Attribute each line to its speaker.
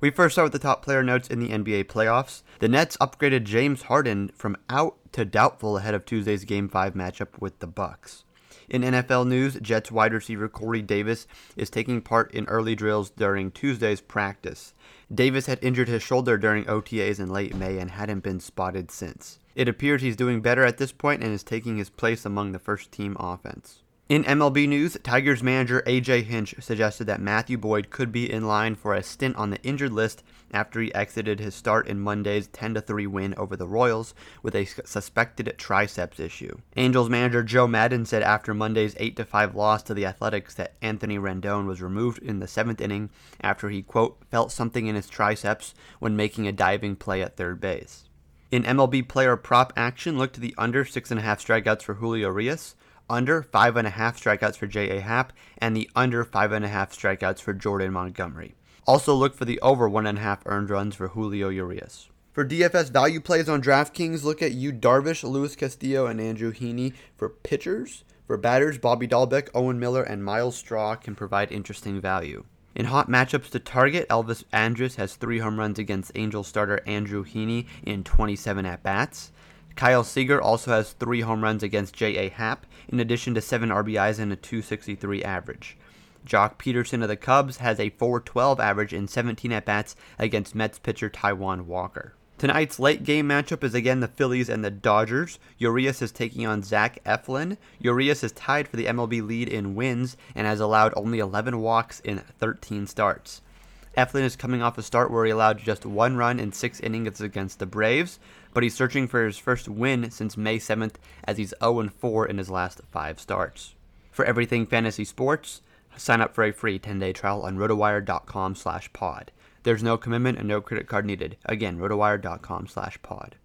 Speaker 1: We first start with the top player notes in the NBA playoffs. The Nets upgraded James Harden from out to doubtful ahead of Tuesday's Game 5 matchup with the Bucks. In NFL news, Jets wide receiver Corey Davis is taking part in early drills during Tuesday's practice. Davis had injured his shoulder during OTAs in late May and hadn't been spotted since. It appears he's doing better at this point and is taking his place among the first team offense. In MLB news, Tigers manager AJ Hinch suggested that Matthew Boyd could be in line for a stint on the injured list after he exited his start in Monday's 10 3 win over the Royals with a suspected triceps issue. Angels manager Joe Maddon said after Monday's 8 5 loss to the Athletics that Anthony Rendon was removed in the seventh inning after he, quote, felt something in his triceps when making a diving play at third base. In MLB player prop action, look to the under 6.5 strikeouts for Julio Urias under five and a half strikeouts for J.A. Happ, and the under five and a half strikeouts for Jordan Montgomery. Also look for the over one and a half earned runs for Julio Urias. For DFS value plays on DraftKings, look at Yu Darvish, Luis Castillo, and Andrew Heaney. For pitchers, for batters, Bobby Dalbec, Owen Miller, and Myles Straw can provide interesting value. In hot matchups to target, Elvis Andrus has three home runs against Angel starter Andrew Heaney in 27 at bats. Kyle Seager also has three home runs against J.A. Happ, in addition to seven RBIs and a 263 average. Joc Pederson of the Cubs has a 412 average in 17 at bats against Mets pitcher Taijuan Walker. Tonight's late game matchup is again the Phillies and the Dodgers. Urias is taking on Zach Eflin. Urias is tied for the MLB lead in wins and has allowed only 11 walks in 13 starts. Eflin is coming off a start where he allowed just one run in six innings against the Braves, but he's searching for his first win since May 7th as he's 0 4 in his last five starts. For everything fantasy sports, sign up for a free 10-day trial on rotowire.com slash pod. There's no commitment and no credit card needed. Again, rotowire.com slash pod.